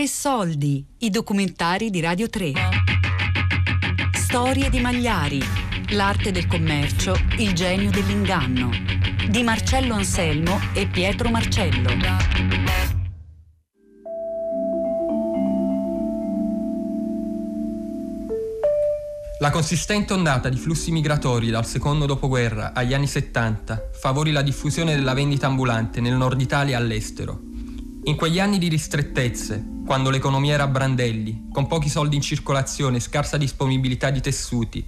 Tre soldi, i documentari di Radio 3. Storie di Magliari, l'arte del commercio, il genio dell'inganno. Di Marcello Anselmo e Pietro Marcello. La consistente ondata di flussi migratori dal secondo dopoguerra agli anni 70 favorì la diffusione della vendita ambulante nel nord Italia e all'estero. In quegli anni di ristrettezze, quando l'economia era a brandelli, con pochi soldi in circolazione e scarsa disponibilità di tessuti,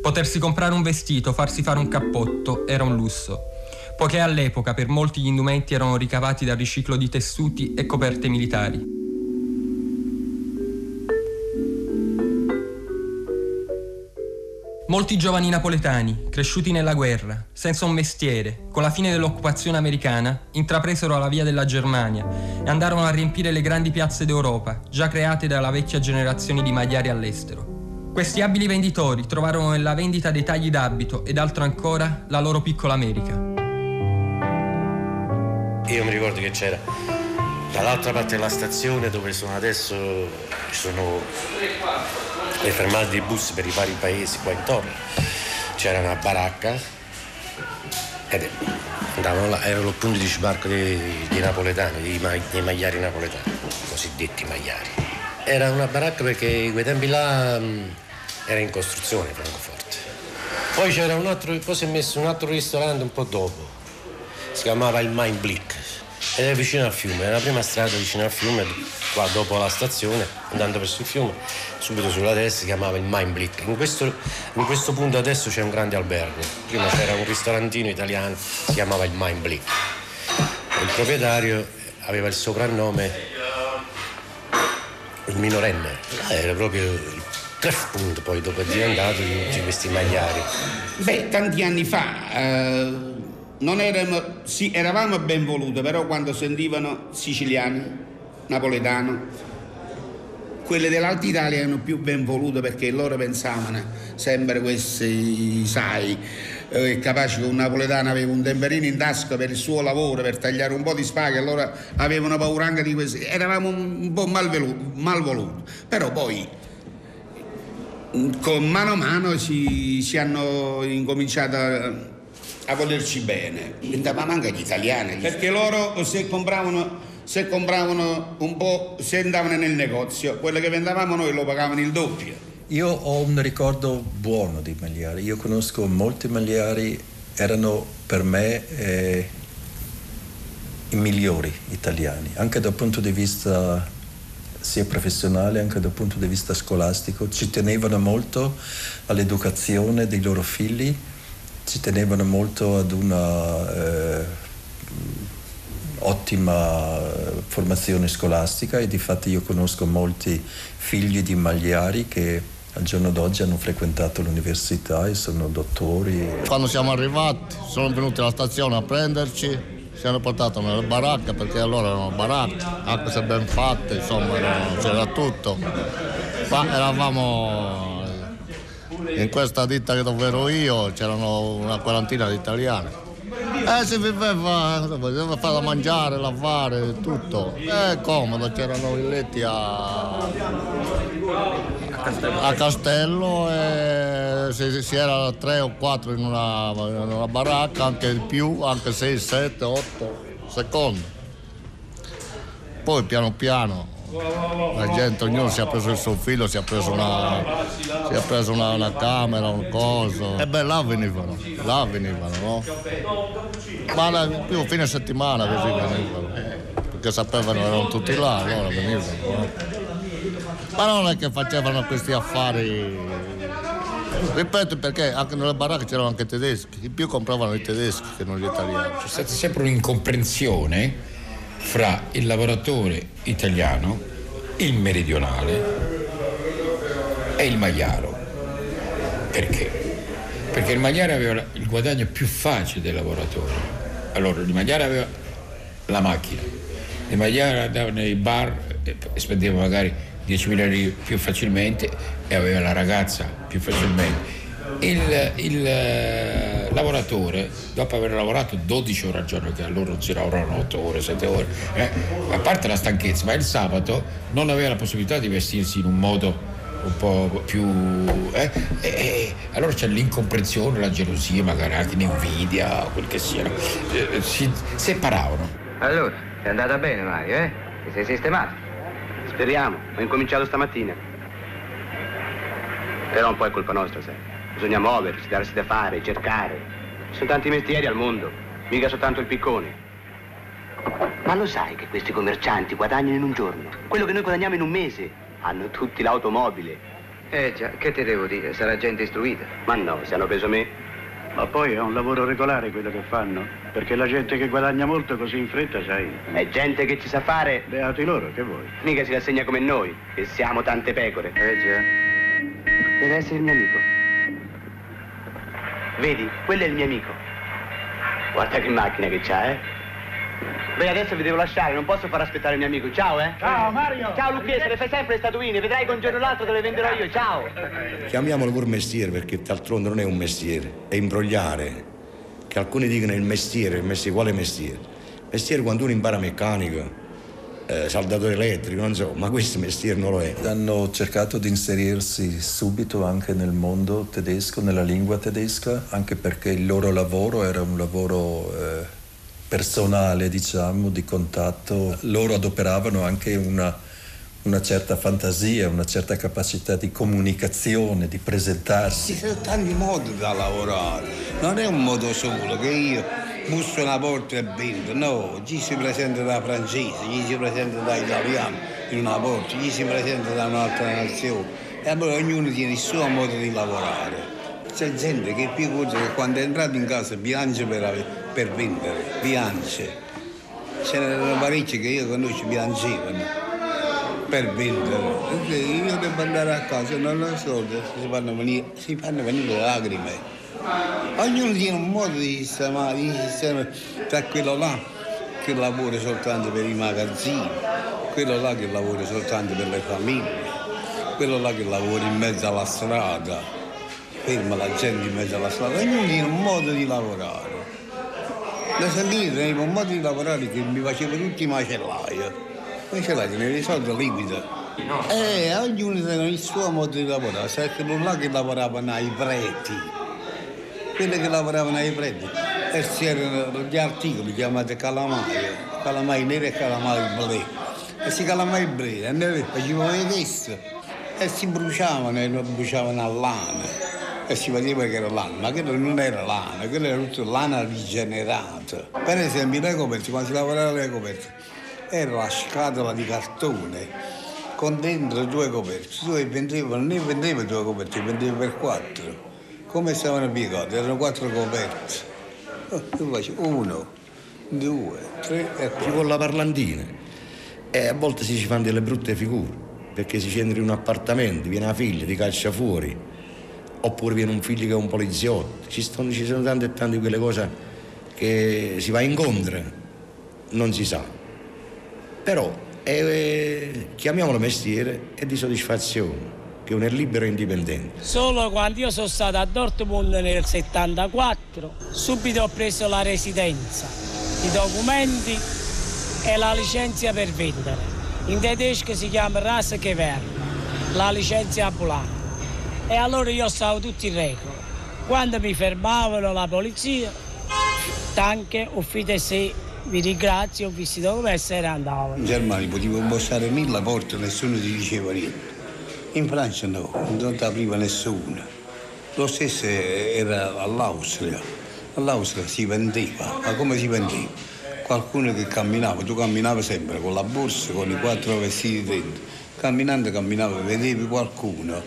potersi comprare un vestito, farsi fare un cappotto era un lusso, poiché all'epoca per molti gli indumenti erano ricavati dal riciclo di tessuti e coperte militari. Molti giovani napoletani, cresciuti nella guerra, senza un mestiere, con la fine dell'occupazione americana, intrapresero la via della Germania e andarono a riempire le grandi piazze d'Europa, già create dalla vecchia generazione di magliari all'estero. Questi abili venditori trovarono nella vendita dei tagli d'abito ed altro ancora la loro piccola America. Io mi ricordo che c'era dall'altra parte della stazione dove sono adesso ci sono le fermate dei bus per i vari paesi qua intorno. C'era una baracca ed andavano là, erano il punto di sbarco dei, dei napoletani, dei, dei magliari napoletani, cosiddetti magliari. Era una baracca perché quei tempi là mh, era in costruzione Francoforte. Poi c'era un altro, poi si è messo un altro ristorante un po' dopo, si chiamava il Mind Blick ed è vicino al fiume, è la prima strada vicino al fiume, qua dopo la stazione, andando verso il fiume, subito sulla destra si chiamava il Mind Blick. In questo, in questo punto adesso c'è un grande albergo, prima c'era un ristorantino italiano, si chiamava il Mind Blick. Il proprietario aveva il soprannome il minorenne, era proprio il punto poi dopo è diventato di tutti questi magliari. Beh, tanti anni fa eh, non eravamo, sì, eravamo ben voluti, però quando sentivano siciliani, napoletano, quelle dell'Alta Italia erano più ben volute perché loro pensavano sempre questi, sai, eh, capaci che un napoletano aveva un temperino in tasca per il suo lavoro, per tagliare un po' di spaghe, allora avevano paura anche di questi. Eravamo un po' mal, mal voluti, però poi con mano a mano si, si hanno incominciato a, a volerci bene. Diventavamo anche gli italiani. Perché loro se compravano, se compravano un po', se andavano nel negozio, quello che vendavamo noi lo pagavano il doppio. Io ho un ricordo buono di Magliari. Io conosco molti Magliari, erano per me eh, i migliori italiani, anche dal punto di vista sia professionale anche dal punto di vista scolastico, ci tenevano molto all'educazione dei loro figli, ci tenevano molto ad una eh, ottima formazione scolastica e di fatto io conosco molti figli di magliari che al giorno d'oggi hanno frequentato l'università e sono dottori. Quando siamo arrivati sono venuti alla stazione a prenderci, ci hanno portato nelle baracche perché allora erano baracche, anche se ben fatte, insomma erano, c'era tutto. Ma eravamo in questa ditta dove ero io, c'erano una quarantina di italiani. Eh, si viveva, doveva fare da mangiare, lavare, tutto. È comodo, c'erano i letti a, a Castello e se si era tre o quattro in una, in una baracca, anche di più, anche sei, sette, otto secondi. Poi piano piano la gente, ognuno si è preso il suo filo, si è preso una, si è preso una, una camera, un coso. E beh, là venivano, là venivano, no? Ma la, più fine settimana così venivano, perché sapevano erano tutti là, allora venivano. No? Ma non è che facevano questi affari. Ripeto perché anche nelle baracche c'erano anche tedeschi, i più compravano i tedeschi che non gli italiani. C'è stata sempre un'incomprensione fra il lavoratore italiano, il meridionale e il magliaro. Perché? Perché il magliare aveva il guadagno più facile del lavoratore. Allora, il magliare aveva la macchina, il magliare andava nei bar e spendeva magari 10.000 euro più facilmente e aveva la ragazza più facilmente. Il, il lavoratore, dopo aver lavorato 12 ore al giorno, che a loro non si lavorano 8 ore, 7 ore, eh, a parte la stanchezza, ma il sabato non aveva la possibilità di vestirsi in un modo un po' più... Eh, eh, allora c'è l'incomprensione, la gelosia, magari anche l'invidia, quel che sia. Eh, si separavano. Allora, è andata bene Mario, eh? Ti sei sistemato? Speriamo, ho incominciato stamattina. Però un po' è colpa nostra, sai. Bisogna muoversi, darsi da fare, cercare. Ci sono tanti mestieri al mondo, mica soltanto il piccone. Ma lo sai che questi commercianti guadagnano in un giorno? Quello che noi guadagniamo in un mese. Hanno tutti l'automobile. Eh già, che ti devo dire? Sarà gente istruita. Ma no, se hanno preso me. Ma poi è un lavoro regolare quello che fanno, perché la gente che guadagna molto così in fretta, sai. È gente che ci sa fare. Beati loro, che vuoi? Mica si rassegna come noi, che siamo tante pecore. Eh già. Deve essere il mio amico. Vedi, quello è il mio amico. Guarda che macchina che c'ha, eh? Beh, adesso vi devo lasciare, non posso far aspettare il mio amico. Ciao, eh? Ciao, Mario! Ciao, Lucchese, le fai sempre le statuine, vedrai che un giorno o l'altro te le venderò io, ciao! Chiamiamolo pur mestiere perché d'altronde non è un mestiere, è imbrogliare. Che alcuni dicono il mestiere, il mestiere, quale mestiere? Mestiere quando uno impara meccanica, eh, saldatore elettrico, non so, ma questo mestiere non lo è. Hanno cercato di inserirsi subito anche nel mondo tedesco, nella lingua tedesca, anche perché il loro lavoro era un lavoro eh, personale, diciamo, di contatto. Loro adoperavano anche una, una certa fantasia, una certa capacità di comunicazione, di presentarsi. Ci sono tanti modi da lavorare, non è un modo solo che io busso una porta e vendo, no, ci si presenta da francese, ci si presenta da italiano in una porta, ci si presenta da un'altra nazione e allora ognuno tiene il suo modo di lavorare. C'è gente che più cosa che quando è entrato in casa piange per, per vendere, piange. Ce n'erano parecchi che io conosco piangevano per vendere. Io devo andare a casa, non lo so, si fanno venire, si fanno venire le lacrime. Ognuno tiene un modo di sistemare, di sistemare tra quello là che lavora soltanto per i magazzini, quello là che lavora soltanto per le famiglie, quello là che lavora in mezzo alla strada, ferma la gente in mezzo alla strada, ognuno tiene un modo di lavorare. Da sentire tenevo un modo di lavorare che mi faceva tutti i macellai. I macellai tenevano i soldi liquidi. Eh, ognuno aveva il suo modo di lavorare, sai che non là che lavoravano ai preti quelli che lavoravano ai preti. E c'erano gli articoli chiamati calamai, calamai neri e calamai blu. E questi calamai blu e noi facevano le teste e si bruciavano e non bruciavano a lana. E si vedeva che era lana, ma quello non era lana, quello era tutto lana rigenerata. Per esempio le coperte, quando si lavorava le coperte, era la scatola di cartone con dentro due coperte, tu vendevano, non ne vendeva due coperte, vendeva per quattro come stavano piegate, erano quattro coperte. Oh, tu faci uno, due, tre e Ci vuole la parlantina e a volte si ci fanno delle brutte figure perché si entra in un appartamento, viene la figlia, ti caccia fuori oppure viene un figlio che è un poliziotto. Ci, sono, ci sono tante e tante quelle cose che si va incontro, non si sa. Però eh, chiamiamolo mestiere è di soddisfazione che è libero e indipendente. Solo quando io sono stato a Dortmund nel 74, subito ho preso la residenza, i documenti e la licenza per vendere. In tedesco si chiama Rasgewehr, la licenza ambulante. E allora io stavo tutti in regola. Quando mi fermavano la polizia, anche ufficio se vi ringrazio, ho visto i documenti e andavo. In Germania potevo bussare mille porte, nessuno ti diceva niente. In Francia no, non apriva nessuno. Lo stesso era all'Austria. All'Austria si vendeva, ma come si vendeva? Qualcuno che camminava, tu camminavi sempre con la borsa, con i quattro vestiti dentro. Camminando, camminava, vedevi qualcuno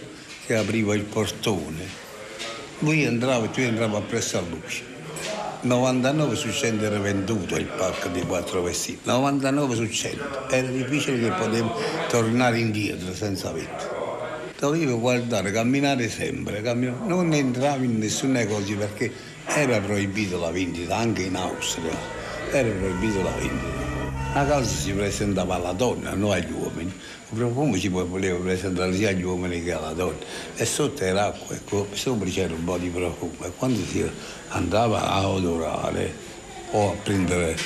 che apriva il portone. Lui entrava e tu entravi appresso a luce. 99 su 100 era venduto il pacco di quattro vestiti. 99 su 100. Era difficile che potevo tornare indietro senza vetro dovevo guardare, camminare sempre, camminare. non entravo in nessun negozio perché era proibito la vendita, anche in Austria era proibito la vendita. A casa si presentava alla donna, non agli uomini. Come si voleva presentare sia agli uomini che alla donna? E sotto era acqua, ecco, sopra c'era un po' di profumo. E quando si andava a odorare o a prendere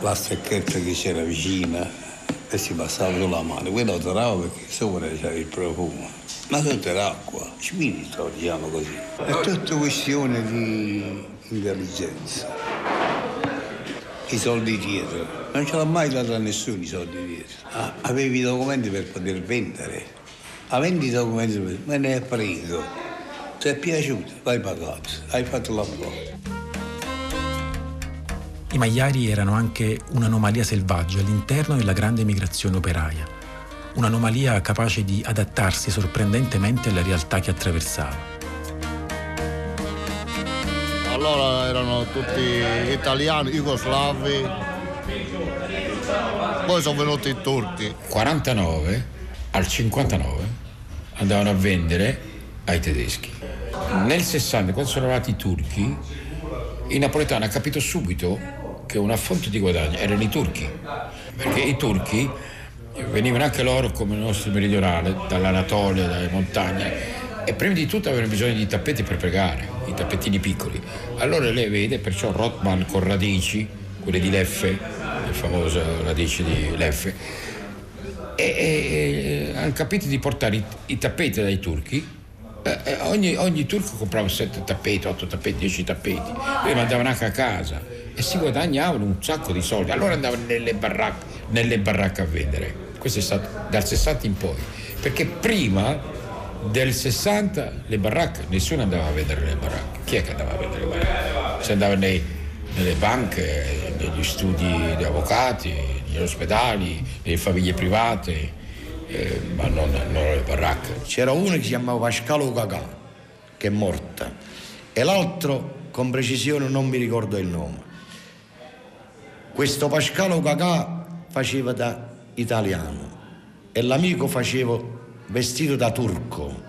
la stecchetta che c'era vicina e si passava sulla mano, quello odorava perché sopra c'era il profumo. Ma sotto era acqua, spirito, diciamo così. È tutta questione di intelligenza i soldi dietro. Non ce l'ha mai dato a nessuno i soldi dietro. Ah, avevi i documenti per poter vendere. Avendo i documenti per me ne hai preso. Ti è piaciuto, l'hai pagato, hai fatto lavoro. I magliari erano anche un'anomalia selvaggia all'interno della grande migrazione operaia, un'anomalia capace di adattarsi sorprendentemente alla realtà che attraversava. allora erano tutti italiani, jugoslavi, poi sono venuti i turchi. 49 al 59 andavano a vendere ai tedeschi. Nel 60, quando sono arrivati i turchi, i napoletani hanno capito subito che una fonte di guadagno erano i turchi, perché i turchi venivano anche loro come i nostri meridionali, dall'Anatolia, dalle montagne, e prima di tutto avevano bisogno di tappeti per pregare, i tappetini piccoli. Allora lei vede perciò Rothman con radici, quelle di Leffe, le famose radici di Leffe, e, e, e hanno capito di portare i, i tappeti dai turchi. Eh, ogni, ogni, turco comprava 7 tappeti, 8 tappeti, 10 tappeti, poi mandavano anche a casa e si guadagnavano un sacco di soldi. Allora andavano nelle baracche, nelle baracche a vendere. Questo è stato dal 60 in poi, perché prima del 60 le baracche, nessuno andava a vedere le baracche. Chi è che andava a vedere le baracche? Si andava nei, nelle banche, negli studi di avvocati, negli ospedali, nelle famiglie private, eh, ma non, non le baracche. C'era uno che si chiamava Pascalo Cacà, che è morta, e l'altro, con precisione non mi ricordo il nome. Questo Pascalo Cacà faceva da italiano e l'amico faceva vestito da turco.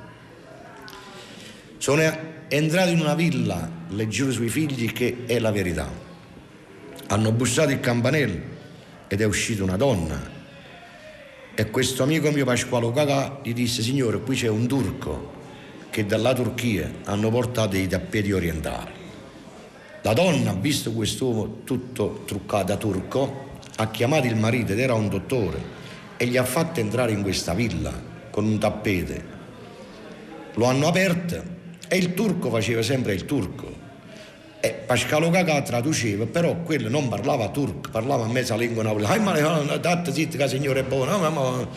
Sono entrato in una villa, le sui figli che è la verità. Hanno bussato il campanello ed è uscita una donna. E questo amico mio Pasquale Cacà gli disse, signore, qui c'è un turco che dalla Turchia hanno portato i tappeti orientali. La donna ha visto quest'uomo tutto truccato da turco, ha chiamato il marito ed era un dottore e gli ha fatto entrare in questa villa con un tappete. Lo hanno aperto e il turco faceva sempre il turco. E Pascalo Cacà traduceva, però quello non parlava turco, parlava a mezza lingua napoletana. Signore buono.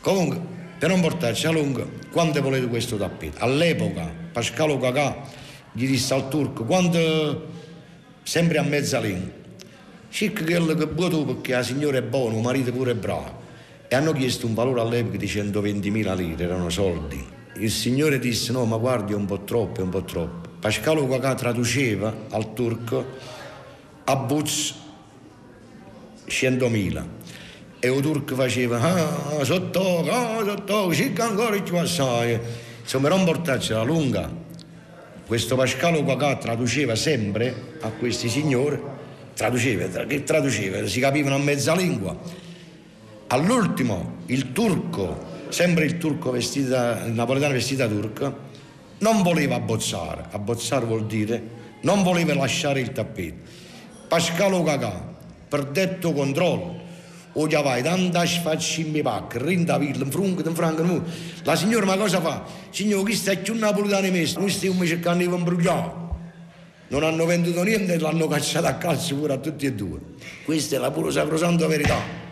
Comunque, per non portarci a lungo, quando volete questo tappeto? All'epoca Pascalo Cacà gli disse al turco, quando sempre a mezza lingua, cerca quello che vuoi tu perché la signora è buona, il marito pure è bravo e hanno chiesto un valore all'epoca di 120.000 lire, erano soldi. Il signore disse no, ma guardi è un po' troppo, è un po' troppo. Pascalo Quacà traduceva al turco a Buz 100.000 e il turco faceva ah, sotto, ah, sotto, circa ancora ci assai. Insomma, non portarci la lunga. Questo Pascalo Quacà traduceva sempre a questi signori, traduceva, che traduceva, si capivano a mezza lingua All'ultimo il turco, sempre il turco vestita, il napoletano vestita turca, non voleva abbozzare. Abbozzare vuol dire non voleva lasciare il tappeto. Pascalo Cacà, per detto controllo, o già vai, tanta sfaccimmi pacca, rinda villa, frunca, franca, La signora ma cosa fa? Signore, questo è più napoletano messo, noi stiamo cercando di imbrugliare. Non hanno venduto niente e l'hanno cacciato a calcio pure a tutti e due. Questa è la pura sacrosanta verità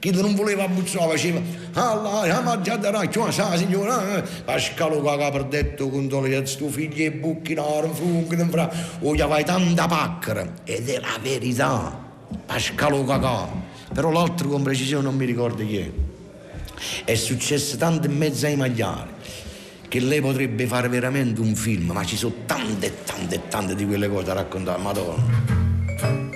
chi non voleva abbuzzare faceva Allah, la mangiata raccia, sa signora, eh. Pascalo che per detto con togliere tuo figlio e buchinare, frunghi, fra, o gli vai tanta pacchera, ed è la verità, Pascalo cacà, però l'altro con precisione non mi ricordo chi è. È successo tanto in mezzo ai magliari che lei potrebbe fare veramente un film, ma ci sono tante e tante e tante di quelle cose da raccontare, madonna.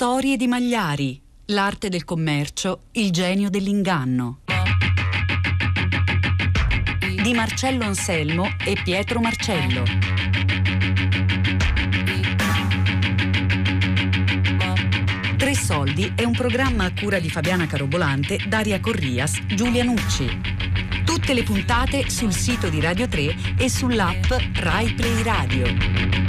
Storie di Magliari, l'arte del commercio, il genio dell'inganno. Di Marcello Anselmo e Pietro Marcello. Tre Soldi è un programma a cura di Fabiana Carobolante, Daria Corrias, Giulia Nucci. Tutte le puntate sul sito di Radio 3 e sull'app Rai Play Radio.